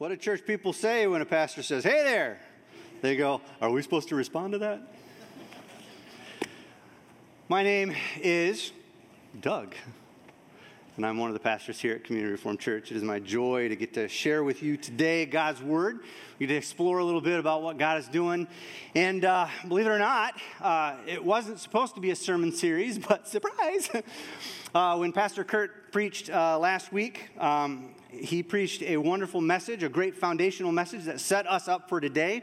What do church people say when a pastor says, Hey there? They go, Are we supposed to respond to that? My name is Doug, and I'm one of the pastors here at Community Reformed Church. It is my joy to get to share with you today God's Word. We get to explore a little bit about what God is doing. And uh, believe it or not, uh, it wasn't supposed to be a sermon series, but surprise! uh, when Pastor Kurt preached uh, last week, um, he preached a wonderful message, a great foundational message that set us up for today.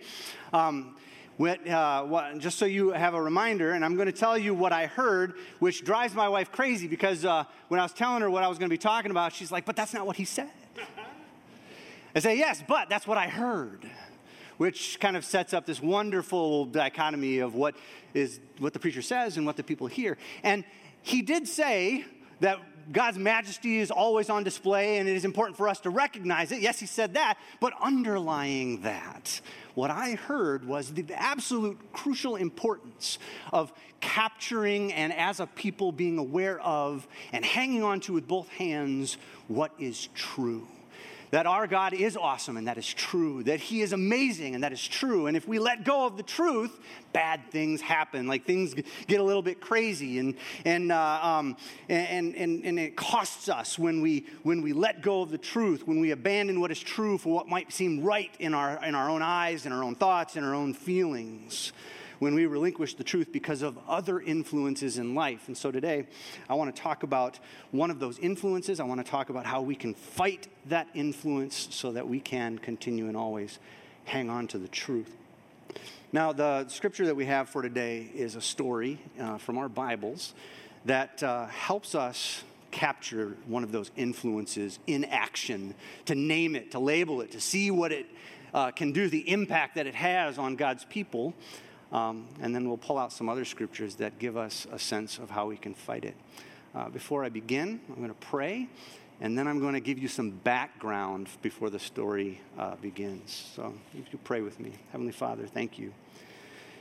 Um, uh, what, just so you have a reminder, and I'm going to tell you what I heard, which drives my wife crazy because uh, when I was telling her what I was going to be talking about, she's like, but that's not what he said. I say, yes, but that's what I heard, which kind of sets up this wonderful dichotomy of what, is, what the preacher says and what the people hear. And he did say that God's majesty is always on display and it is important for us to recognize it. Yes, he said that, but underlying that, what I heard was the absolute crucial importance of capturing and as a people being aware of and hanging on to with both hands what is true that our God is awesome and that is true, that He is amazing and that is true. And if we let go of the truth, bad things happen. Like things get a little bit crazy and, and, uh, um, and, and, and it costs us when we, when we let go of the truth, when we abandon what is true for what might seem right in our, in our own eyes, in our own thoughts, in our own feelings when we relinquish the truth because of other influences in life. And so today, I want to talk about one of those influences. I want to talk about how we can fight that influence so that we can continue and always hang on to the truth. Now, the scripture that we have for today is a story uh, from our Bibles that uh, helps us capture one of those influences in action, to name it, to label it, to see what it uh, can do, the impact that it has on God's people. Um, and then we'll pull out some other scriptures that give us a sense of how we can fight it. Uh, before I begin, I'm going to pray, and then I'm going to give you some background before the story uh, begins. So, if you pray with me. Heavenly Father, thank you.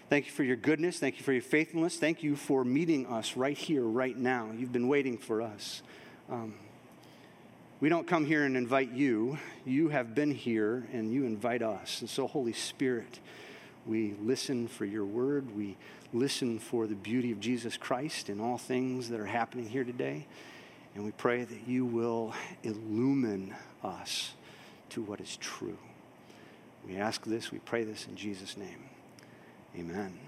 Thank you for your goodness. Thank you for your faithfulness. Thank you for meeting us right here, right now. You've been waiting for us. Um, we don't come here and invite you. You have been here and you invite us. And so, Holy Spirit, we listen for your word. We listen for the beauty of Jesus Christ in all things that are happening here today. And we pray that you will illumine us to what is true. We ask this, we pray this in Jesus' name. Amen.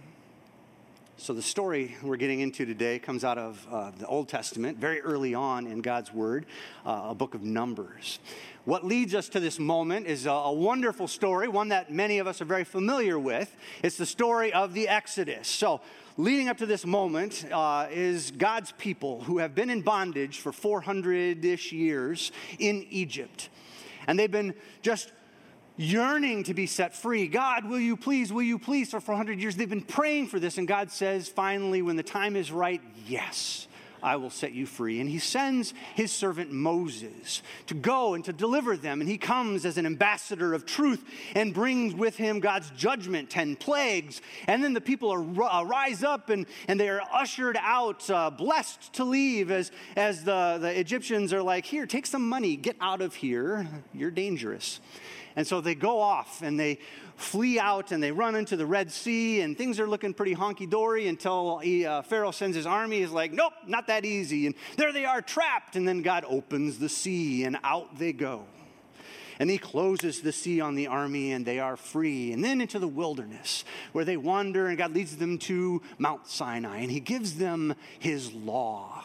So, the story we're getting into today comes out of uh, the Old Testament, very early on in God's Word, uh, a book of Numbers. What leads us to this moment is a, a, wonderful story, one that many of us are very familiar with. It's the story of the Exodus. So, leading up to this moment uh, is God's people who have been in bondage for 400 ish years in Egypt. And they've been just yearning to be set free. God, will you please, will you please? For 400 years, they've been praying for this, and God says, finally, when the time is right, yes. I will set you free. And he sends his servant Moses to go and to deliver them. And he comes as an ambassador of truth and brings with him God's judgment, 10 plagues. And then the people are, uh, rise up and, and they are ushered out, uh, blessed to leave as, as the, the Egyptians are like, Here, take some money, get out of here. You're dangerous. And so they go off and they flee out and they run into the Red Sea, and things are looking pretty honky dory until he, uh, Pharaoh sends his army. He's like, nope, not that easy. And there they are trapped. And then God opens the sea, and out they go. And he closes the sea on the army, and they are free. And then into the wilderness, where they wander, and God leads them to Mount Sinai, and he gives them his law.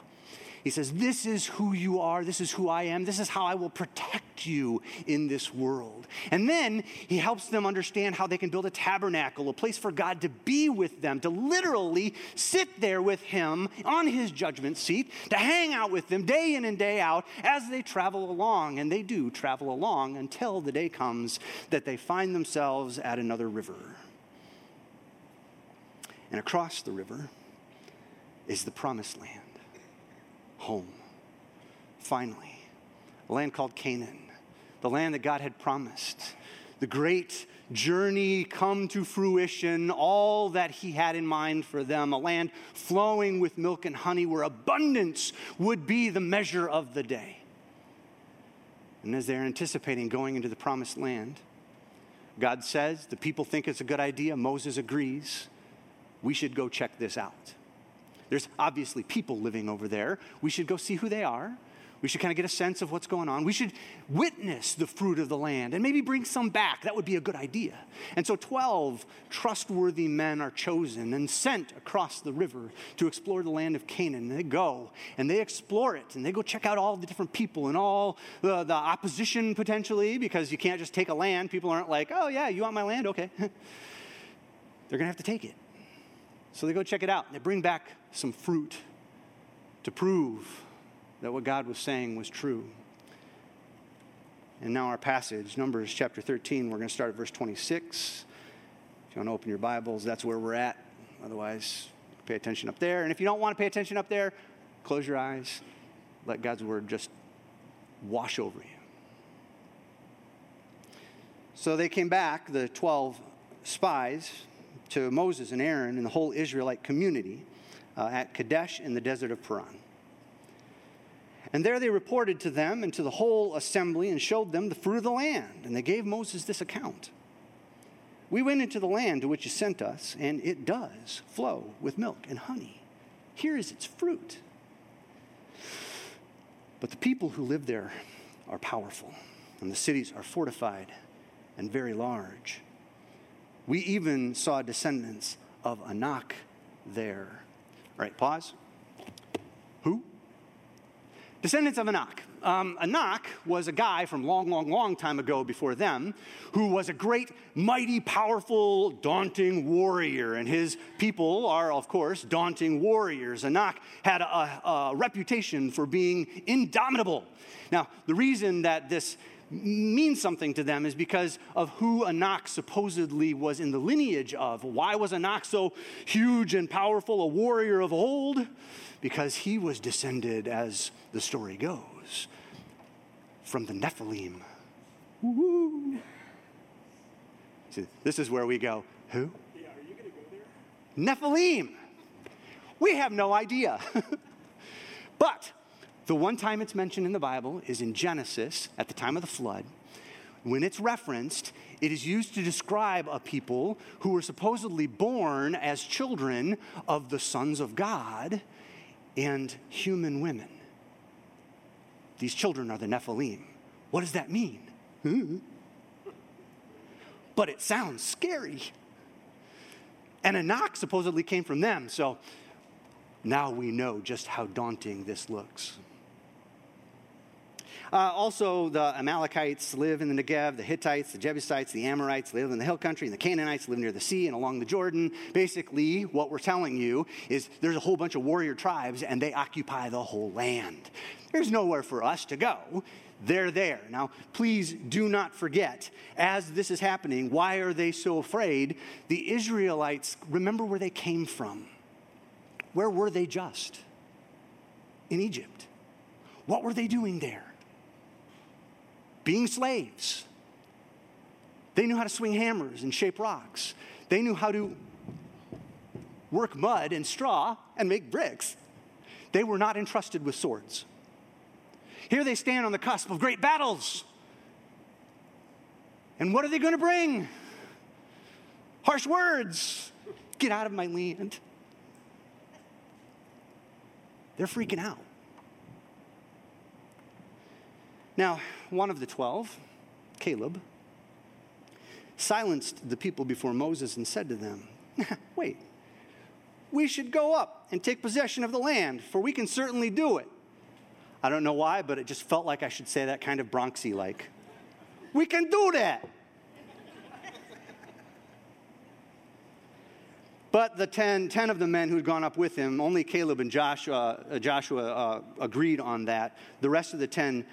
He says, This is who you are. This is who I am. This is how I will protect you in this world. And then he helps them understand how they can build a tabernacle, a place for God to be with them, to literally sit there with him on his judgment seat, to hang out with them day in and day out as they travel along. And they do travel along until the day comes that they find themselves at another river. And across the river is the promised land home. Finally, a land called Canaan, the land that God had promised. The great journey come to fruition, all that he had in mind for them, a land flowing with milk and honey where abundance would be the measure of the day. and as they're anticipating going into the promised land, God says, the people think it's a good idea. Moses agrees. We should go check this out. There's obviously people living over there. We should go see who they are. We should kind of get a sense of what's going on. We should witness the fruit of the land and maybe bring some back. That would be a good idea. And so 12 trustworthy men are chosen and sent across the river to explore the land of Canaan. And they go and they explore it and they go check out all the different people and all the, the opposition potentially because you can't just take a land. People aren't like, oh, yeah, you want my land? Okay. They're going to have to take it. So they go check it out. They bring back some fruit to prove that what God was saying was true. And now our passage, Numbers chapter 13, we're going to start at verse 26. If you want to open your Bibles, that's where we're at. Otherwise, pay attention up there. And if you don't want to pay attention up there, close your eyes. Let God's word just wash over you. So they came back, the 12 spies, to Moses and Aaron and the whole Israelite community uh, at Kadesh in the desert of Paran. And there they reported to them and to the whole assembly and showed them the fruit of the land. And they gave Moses this account We went into the land to which you sent us, and it does flow with milk and honey. Here is its fruit. But the people who live there are powerful, and the cities are fortified and very large. We even saw descendants of Anak there. All right, pause. Who? Descendants of Anak. Um, Anak was a guy from long, long, long time ago before them who was a great, mighty, powerful, daunting warrior. And his people are, of course, daunting warriors. Anak had a, a reputation for being indomitable. Now, the reason that this means something to them is because of who Anak supposedly was in the lineage of. Why was Anak so huge and powerful, a warrior of old? Because he was descended, as the story goes, from the Nephilim. Woo-hoo. See, this is where we go, who? Yeah, are you going to go there? Nephilim. We have no idea. but the one time it's mentioned in the Bible is in Genesis at the time of the flood. When it's referenced, it is used to describe a people who were supposedly born as children of the sons of God and human women. These children are the Nephilim. What does that mean? Hmm? But it sounds scary. And Anak supposedly came from them, so now we know just how daunting this looks. Uh, also, the Amalekites live in the Negev, the Hittites, the Jebusites, the Amorites live in the hill country, and the Canaanites live near the sea and along the Jordan. Basically, what we're telling you is there's a whole bunch of warrior tribes, and they occupy the whole land. There's nowhere for us to go they're there. Now, please do not forget, as this is happening, why are they so afraid? The Israelites, remember where they came from. Where were they just? In Egypt. What were they doing there? Being slaves. They knew how to swing hammers and shape rocks. They knew how to work mud and straw and make bricks. They were not entrusted with swords. Here they stand on the cusp of great battles. And what are they going to bring? Harsh words. Get out of my land. They're freaking out. Now, one of the twelve, Caleb, silenced the people before Moses and said to them, Wait, we should go up and take possession of the land, for we can certainly do it. I don't know why, but it just felt like I should say that kind of Bronxy like. We can do that. But the ten, ten of the men who had gone up with him, only Caleb and Joshua, uh, Joshua uh, agreed on that. The rest of the ten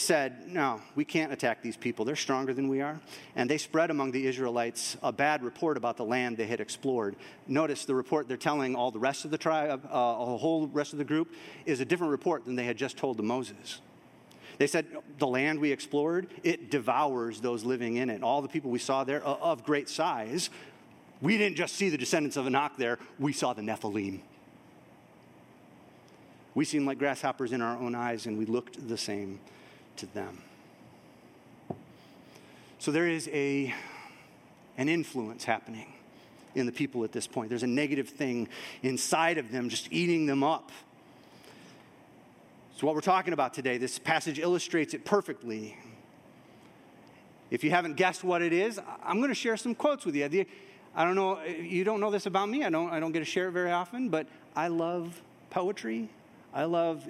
said, No, we can't attack these people. They're stronger than we are. And they spread among the Israelites a bad report about the land they had explored. Notice the report they're telling all the rest of the tribe, uh, the whole rest of the group, is a different report than they had just told to Moses. They said, The land we explored, it devours those living in it. All the people we saw there of great size. We didn't just see the descendants of Anak there, we saw the Nephilim. We seemed like grasshoppers in our own eyes, and we looked the same to them. So there is a, an influence happening in the people at this point. There's a negative thing inside of them just eating them up. So, what we're talking about today, this passage illustrates it perfectly. If you haven't guessed what it is, I'm going to share some quotes with you. I don't know, you don't know this about me. I don't, I don't get to share it very often, but I love poetry. I love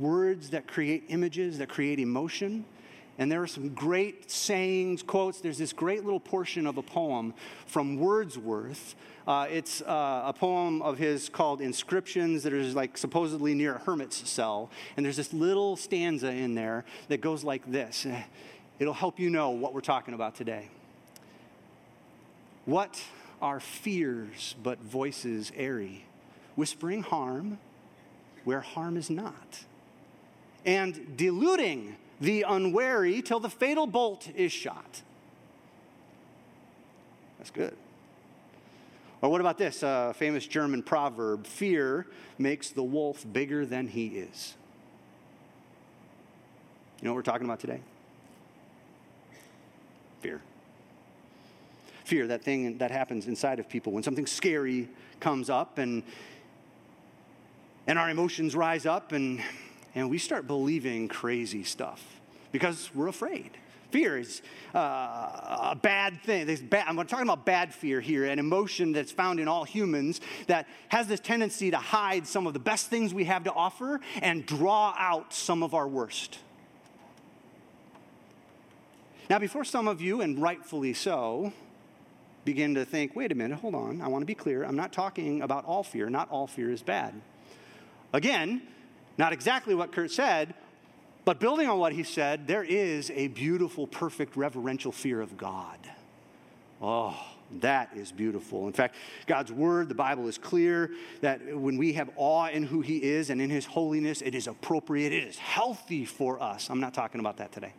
words that create images, that create emotion. And there are some great sayings, quotes. There's this great little portion of a poem from Wordsworth. Uh, it's uh, a poem of his called Inscriptions that is like supposedly near a hermit's cell. And there's this little stanza in there that goes like this. It'll help you know what we're talking about today. What are fears but voices airy, whispering harm where harm is not, and deluding the unwary till the fatal bolt is shot. That's good. Or what about this famous German proverb fear makes the wolf bigger than he is? You know what we're talking about today? Fear. Fear, that thing that happens inside of people when something scary comes up and, and our emotions rise up and and we start believing crazy stuff because we're afraid. Fear is uh, a bad thing. Bad, I'm talking about bad fear here, an emotion that's found in all humans that has this tendency to hide some of the best things we have to offer and draw out some of our worst. Now, before some of you, and rightfully so, begin to think, wait a minute, hold on, I want to be clear. I'm not talking about all fear. Not all fear is bad. Again, not exactly what Kurt said, but building on what he said, there is a beautiful, perfect, reverential fear of God. Oh, that is beautiful. In fact, God's word, the Bible is clear that when we have awe in who he is and in his holiness, it is appropriate, it is healthy for us. I'm not talking about that today.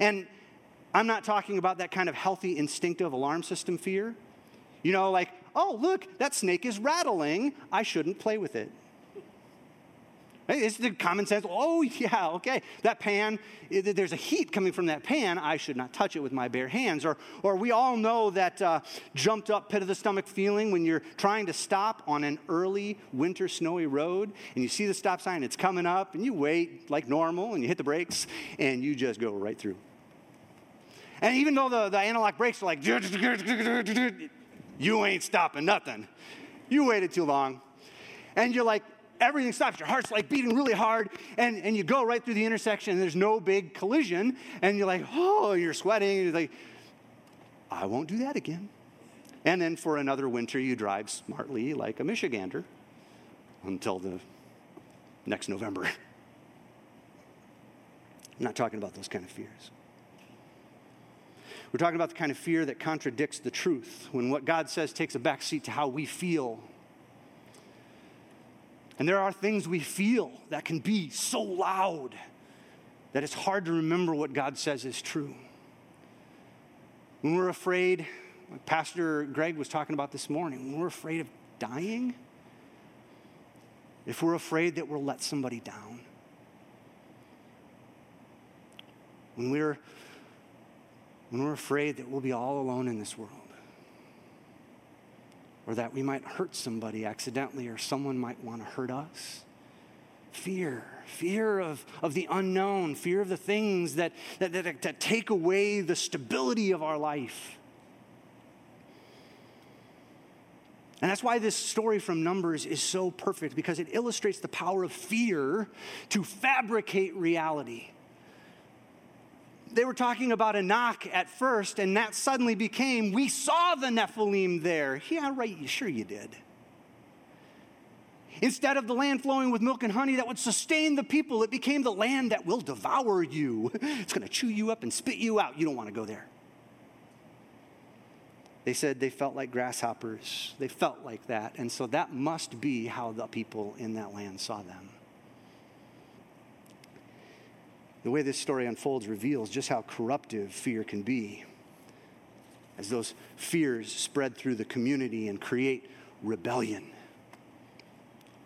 And I'm not talking about that kind of healthy, instinctive alarm system fear. You know, like, oh, look, that snake is rattling. I shouldn't play with it. It's the common sense. Oh, yeah, okay. That pan, there's a heat coming from that pan. I should not touch it with my bare hands. Or, or we all know that uh, jumped up pit of the stomach feeling when you're trying to stop on an early winter snowy road and you see the stop sign, it's coming up, and you wait like normal and you hit the brakes and you just go right through. And even though the, the anti-lock brakes are like, you ain't stopping nothing. You waited too long. And you're like, everything stops. Your heart's like beating really hard, and, and you go right through the intersection, and there's no big collision, and you're like, oh, you're sweating, and you're like, I won't do that again. And then for another winter, you drive smartly like a Michigander until the next November. I'm not talking about those kind of fears. We're talking about the kind of fear that contradicts the truth, when what God says takes a backseat to how we feel and there are things we feel that can be so loud that it's hard to remember what God says is true. When we're afraid, like Pastor Greg was talking about this morning, when we're afraid of dying, if we're afraid that we'll let somebody down, when we're, when we're afraid that we'll be all alone in this world, or that we might hurt somebody accidentally, or someone might want to hurt us. Fear, fear of, of the unknown, fear of the things that, that, that, that take away the stability of our life. And that's why this story from Numbers is so perfect because it illustrates the power of fear to fabricate reality they were talking about Anak at first, and that suddenly became, we saw the Nephilim there. Yeah, right, sure you did. Instead of the land flowing with milk and honey that would sustain the people, it became the land that will devour you. It's going to chew you up and spit you out. You don't want to go there. They said they felt like grasshoppers. They felt like that. And so that must be how the people in that land saw them. The way this story unfolds reveals just how corruptive fear can be. As those fears spread through the community and create rebellion.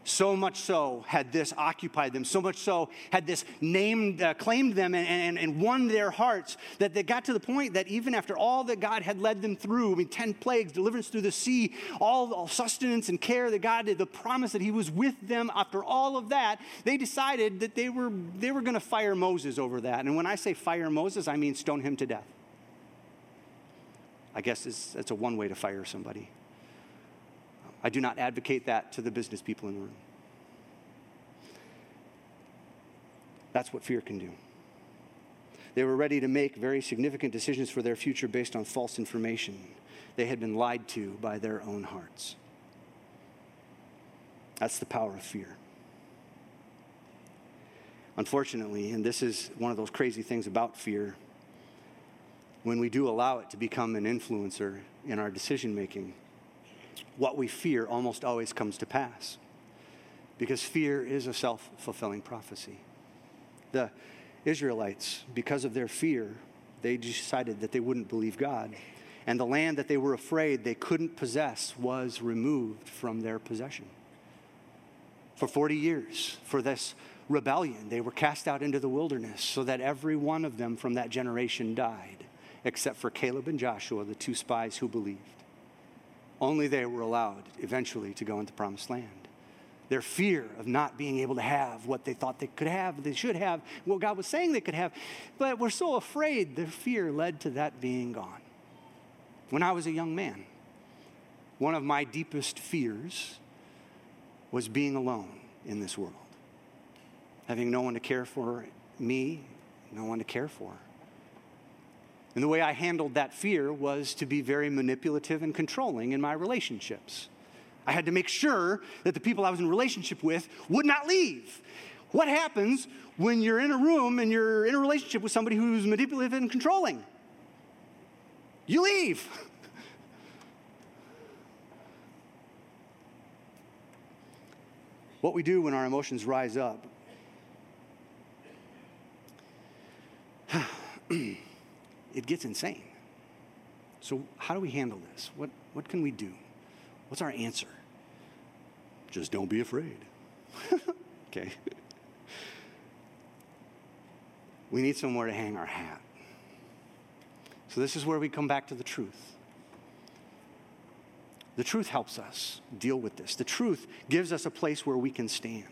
So much so had this occupied them, so much so had this named, uh, claimed them and, and, and won their hearts that they got to the point that even after all that God had led them through, I mean, 10 plagues, deliverance through the sea, all the sustenance and care that God did, the promise that He was with them after all of that, they decided that they were, they were going to fire Moses over that. And when I say fire Moses, I mean stone him to death. I guess it's a one way to fire somebody. I do not advocate that to the business people in the room. That's what fear can do. They were ready to make very significant decisions for their future based on false information. They had been lied to by their own hearts. That's the power of fear. Unfortunately, and this is one of those crazy things about fear, when we do allow it to become an influencer in our decision making, what we fear almost always comes to pass. Because fear is a self fulfilling prophecy. The Israelites, because of their fear, they decided that they wouldn't believe God. And the land that they were afraid they couldn't possess was removed from their possession. For 40 years, for this rebellion, they were cast out into the wilderness so that every one of them from that generation died, except for Caleb and Joshua, the two spies who believed. Only they were allowed eventually to go into promised land. Their fear of not being able to have what they thought they could have, they should have, what God was saying they could have, but we're so afraid their fear led to that being gone. When I was a young man, one of my deepest fears was being alone in this world, having no one to care for me, no one to care for. And the way I handled that fear was to be very manipulative and controlling in my relationships. I had to make sure that the people I was in relationship with would not leave. What happens when you're in a room and you're in a relationship with somebody who's manipulative and controlling? You leave. what we do when our emotions rise up it gets insane. So, how do we handle this? What, what can we do? What's our answer? Just don't be afraid. okay. we need somewhere to hang our hat. So, this is where we come back to the truth. The truth helps us deal with this. The truth gives us a place where we can stand.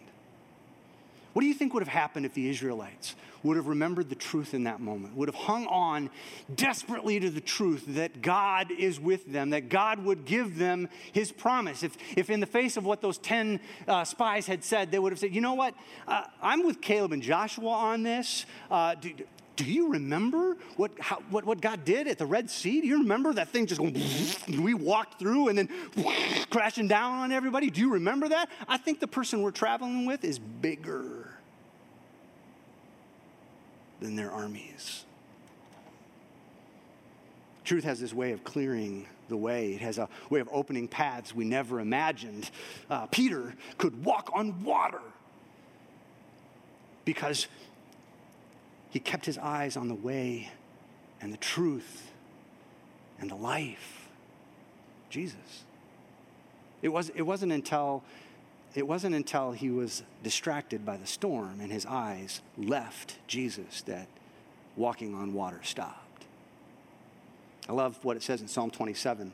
What do you think would have happened if the Israelites would have remembered the truth in that moment, would have hung on desperately to the truth that God is with them, that God would give them his promise? If, if in the face of what those 10 uh, spies had said, they would have said, you know what, uh, I'm with Caleb and Joshua on this. Uh, do, do you remember what, how, what, what God did at the Red Sea? Do you remember that thing just going, we walked through and then crashing down on everybody? Do you remember that? I think the person we're traveling with is bigger than their armies. Truth has this way of clearing the way, it has a way of opening paths we never imagined. Uh, Peter could walk on water because he kept his eyes on the way and the truth and the life Jesus. It, was, it, wasn't until, it wasn't until he was distracted by the storm and his eyes left Jesus that walking on water stopped. I love what it says in Psalm 27,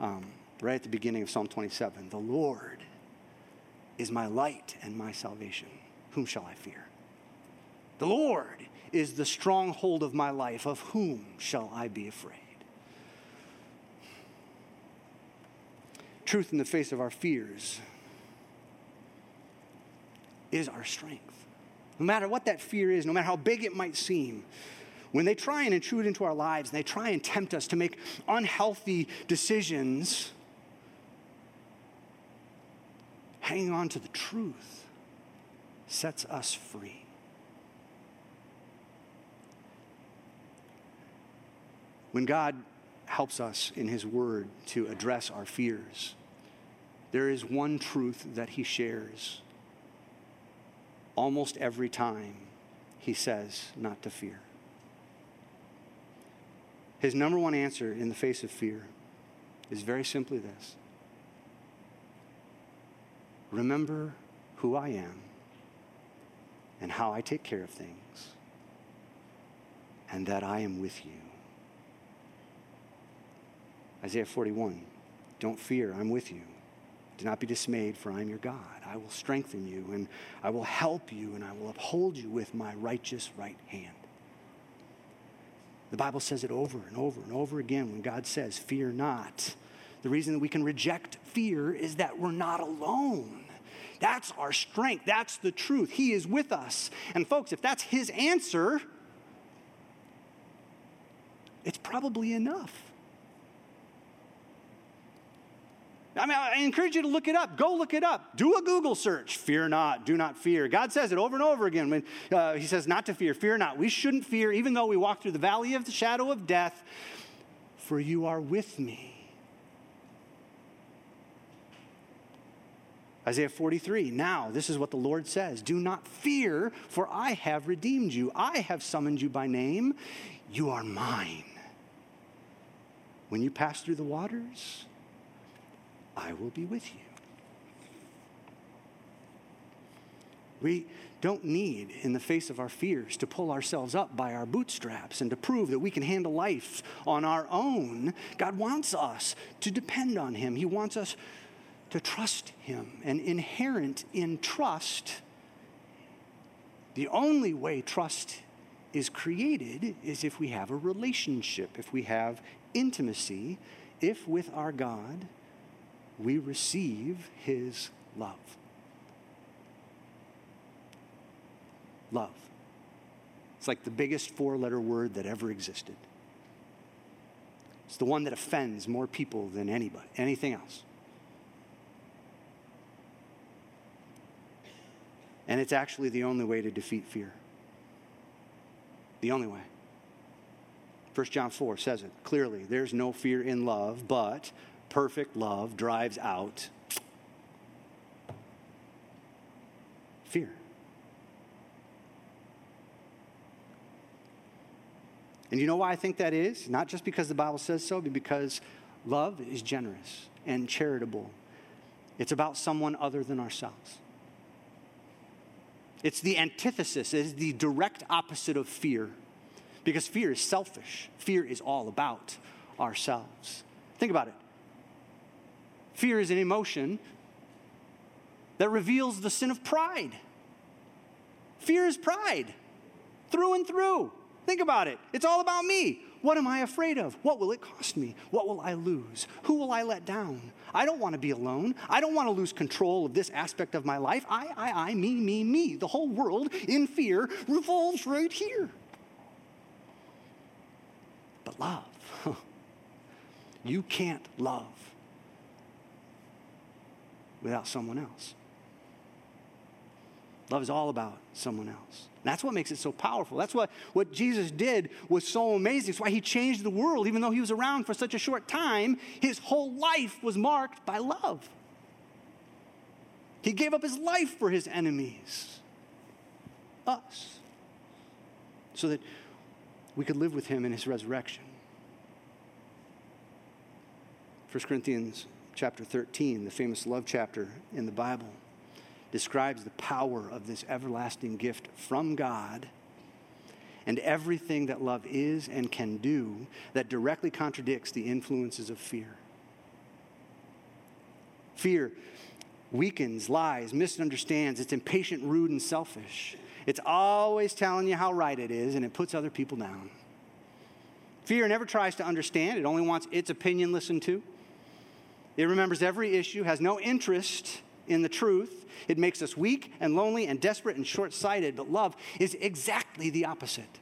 um, right at the beginning of Psalm 27 The Lord is my light and my salvation. Whom shall I fear? The Lord is the stronghold of my life. Of whom shall I be afraid? Truth in the face of our fears is our strength. No matter what that fear is, no matter how big it might seem, when they try and intrude into our lives and they try and tempt us to make unhealthy decisions, hanging on to the truth sets us free. When God helps us in His Word to address our fears, there is one truth that He shares almost every time He says not to fear. His number one answer in the face of fear is very simply this Remember who I am and how I take care of things, and that I am with you. Isaiah 41 Don't fear, I'm with you. Do not be dismayed, for I am your God. I will strengthen you, and I will help you, and I will uphold you with my righteous right hand. The Bible says it over and over and over again when God says, Fear not. The reason that we can reject fear is that we're not alone. That's our strength. That's the truth. He is with us. And, folks, if that's His answer, it's probably enough. I mean, I encourage you to look it up. Go look it up. Do a Google search. Fear not. Do not fear. God says it over and over again when uh, He says not to fear. Fear not. We shouldn't fear, even though we walk through the valley of the shadow of death, for you are with me. Isaiah 43, now this is what the Lord says Do not fear, for I have redeemed you. I have summoned you by name. You are mine. When you pass through the waters, I will be with you. We don't need, in the face of our fears, to pull ourselves up by our bootstraps and to prove that we can handle life on our own. God wants us to depend on Him. He wants us to trust Him. And inherent in trust, the only way trust is created is if we have a relationship, if we have intimacy, if with our God we receive His love. Love. It's like the biggest four letter word that ever existed. It's the one that offends more people than anybody, anything else. And it's actually the only way to defeat fear. The only way. 1 John 4 says it clearly. There's no fear in love, but perfect love drives out fear. And you know why I think that is? Not just because the Bible says so, but because love is generous and charitable. It's about someone other than ourselves. It's the antithesis, it is the direct opposite of fear. Because fear is selfish, fear is all about ourselves. Think about it. Fear is an emotion that reveals the sin of pride. Fear is pride, through and through. Think about it. It's all about me. What am I afraid of? What will it cost me? What will I lose? Who will I let down? I don't want to be alone. I don't want to lose control of this aspect of my life. I, I, I, me, me, me. The whole world in fear revolves right here. But love, you can't love without someone else. Love is all about someone else. That's what makes it so powerful. That's what, what Jesus did was so amazing. It's why he changed the world, even though he was around for such a short time. His whole life was marked by love. He gave up his life for his enemies, us, so that we could live with him in his resurrection. 1 Corinthians chapter 13, the famous love chapter in the Bible describes the power of this everlasting gift from God and everything that love is and can do that directly contradicts the influences of fear. Fear weakens, lies, misunderstands, it's impatient, rude, and selfish. It's always telling you how right it is, and it puts other people down. Fear never tries to understand, it only wants its opinion listened to. It remembers every issue, has no interest in the truth. It makes us weak and lonely and desperate and short sighted, but love is exactly the opposite.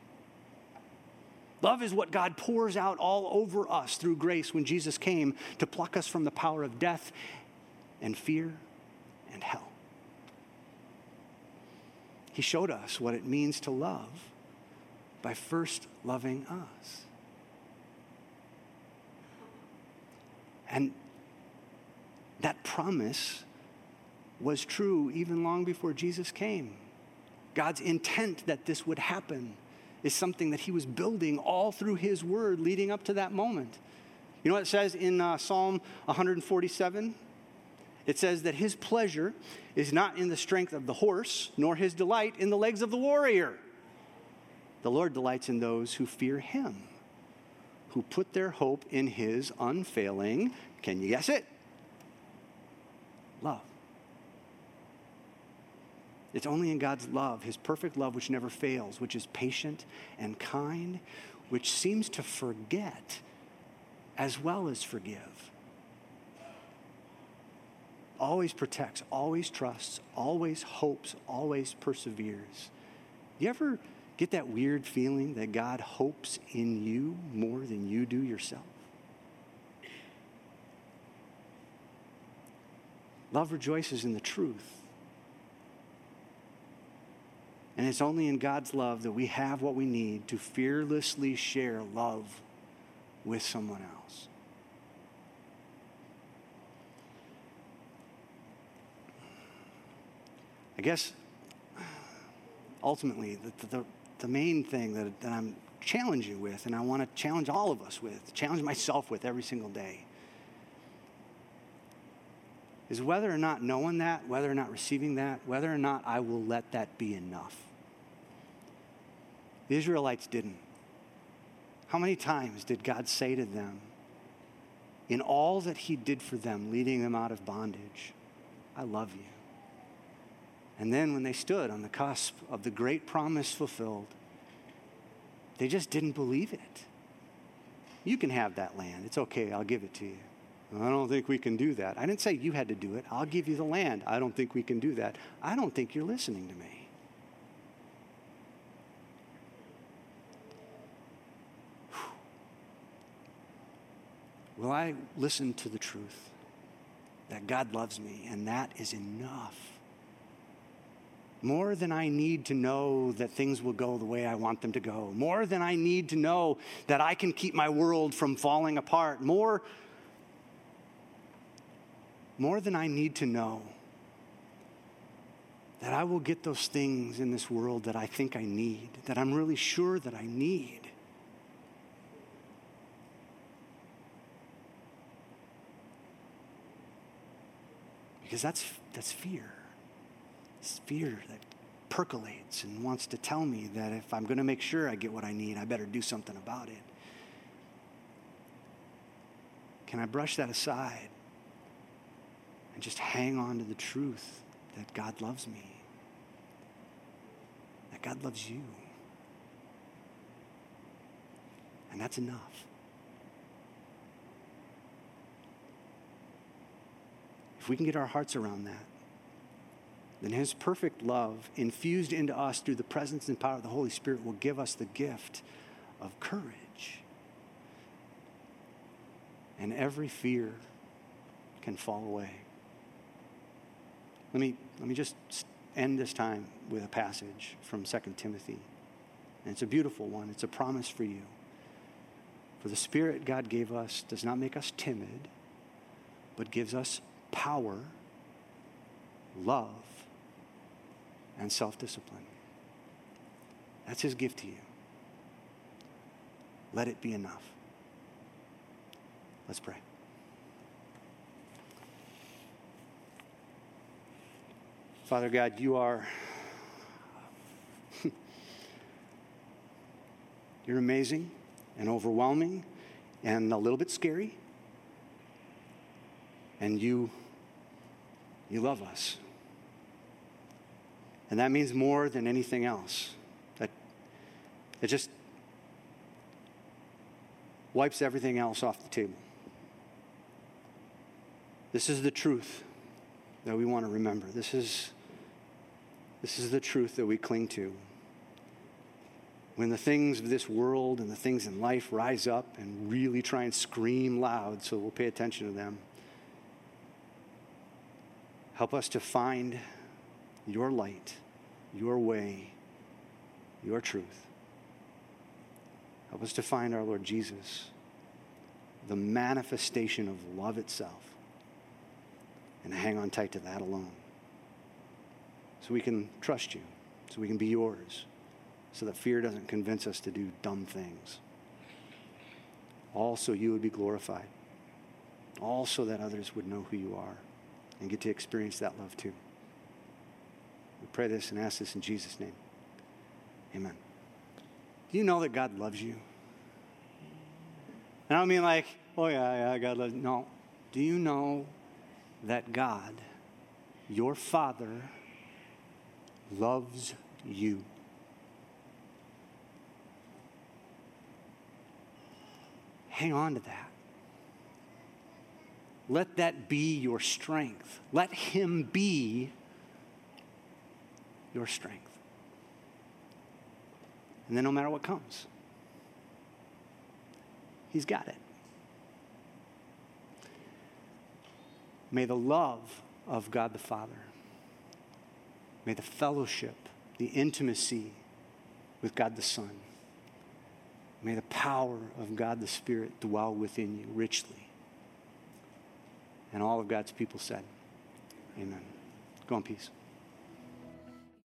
Love is what God pours out all over us through grace when Jesus came to pluck us from the power of death and fear and hell. He showed us what it means to love by first loving us. And that promise was true even long before Jesus came. God's intent that this would happen is something that he was building all through his word leading up to that moment. You know what it says in uh, Psalm 147? It says that his pleasure is not in the strength of the horse, nor his delight in the legs of the warrior. The Lord delights in those who fear him, who put their hope in his unfailing, can you guess it? Love. It's only in God's love, his perfect love, which never fails, which is patient and kind, which seems to forget as well as forgive. Always protects, always trusts, always hopes, always perseveres. You ever get that weird feeling that God hopes in you more than you do yourself? Love rejoices in the truth. And it's only in God's love that we have what we need to fearlessly share love with someone else. I guess ultimately, the, the, the main thing that, that I'm challenging with, and I want to challenge all of us with, challenge myself with every single day, is whether or not knowing that, whether or not receiving that, whether or not I will let that be enough. The Israelites didn't. How many times did God say to them, in all that He did for them, leading them out of bondage, I love you? And then when they stood on the cusp of the great promise fulfilled, they just didn't believe it. You can have that land. It's okay. I'll give it to you. I don't think we can do that. I didn't say you had to do it. I'll give you the land. I don't think we can do that. I don't think you're listening to me. Will I listen to the truth that God loves me and that is enough? More than I need to know that things will go the way I want them to go. More than I need to know that I can keep my world from falling apart. More more than I need to know that I will get those things in this world that I think I need, that I'm really sure that I need. Because that's, that's fear. It's fear that percolates and wants to tell me that if I'm going to make sure I get what I need, I better do something about it. Can I brush that aside and just hang on to the truth that God loves me, that God loves you. And that's enough. If we can get our hearts around that, then His perfect love, infused into us through the presence and power of the Holy Spirit, will give us the gift of courage. And every fear can fall away. Let me, let me just end this time with a passage from 2 Timothy. And it's a beautiful one, it's a promise for you. For the Spirit God gave us does not make us timid, but gives us power, love, and self discipline. That's His gift to you. Let it be enough. Let's pray. Father God, you are. You're amazing and overwhelming and a little bit scary. And you you love us. And that means more than anything else. That it just wipes everything else off the table. This is the truth that we want to remember. This is this is the truth that we cling to. When the things of this world and the things in life rise up and really try and scream loud so we'll pay attention to them, help us to find your light, your way, your truth. Help us to find our Lord Jesus, the manifestation of love itself, and hang on tight to that alone so we can trust you, so we can be yours, so that fear doesn't convince us to do dumb things. Also, you would be glorified. Also, that others would know who you are. and get to experience that love too. We pray this and ask this in Jesus' name. Amen. Do you know that God loves you? And I don't mean like, oh yeah, yeah, God loves you. No. Do you know that God, your Father, loves you? Hang on to that. Let that be your strength. Let Him be your strength. And then, no matter what comes, He's got it. May the love of God the Father, may the fellowship, the intimacy with God the Son, may the power of God the Spirit dwell within you richly. And all of God's people said, Amen. Go in peace.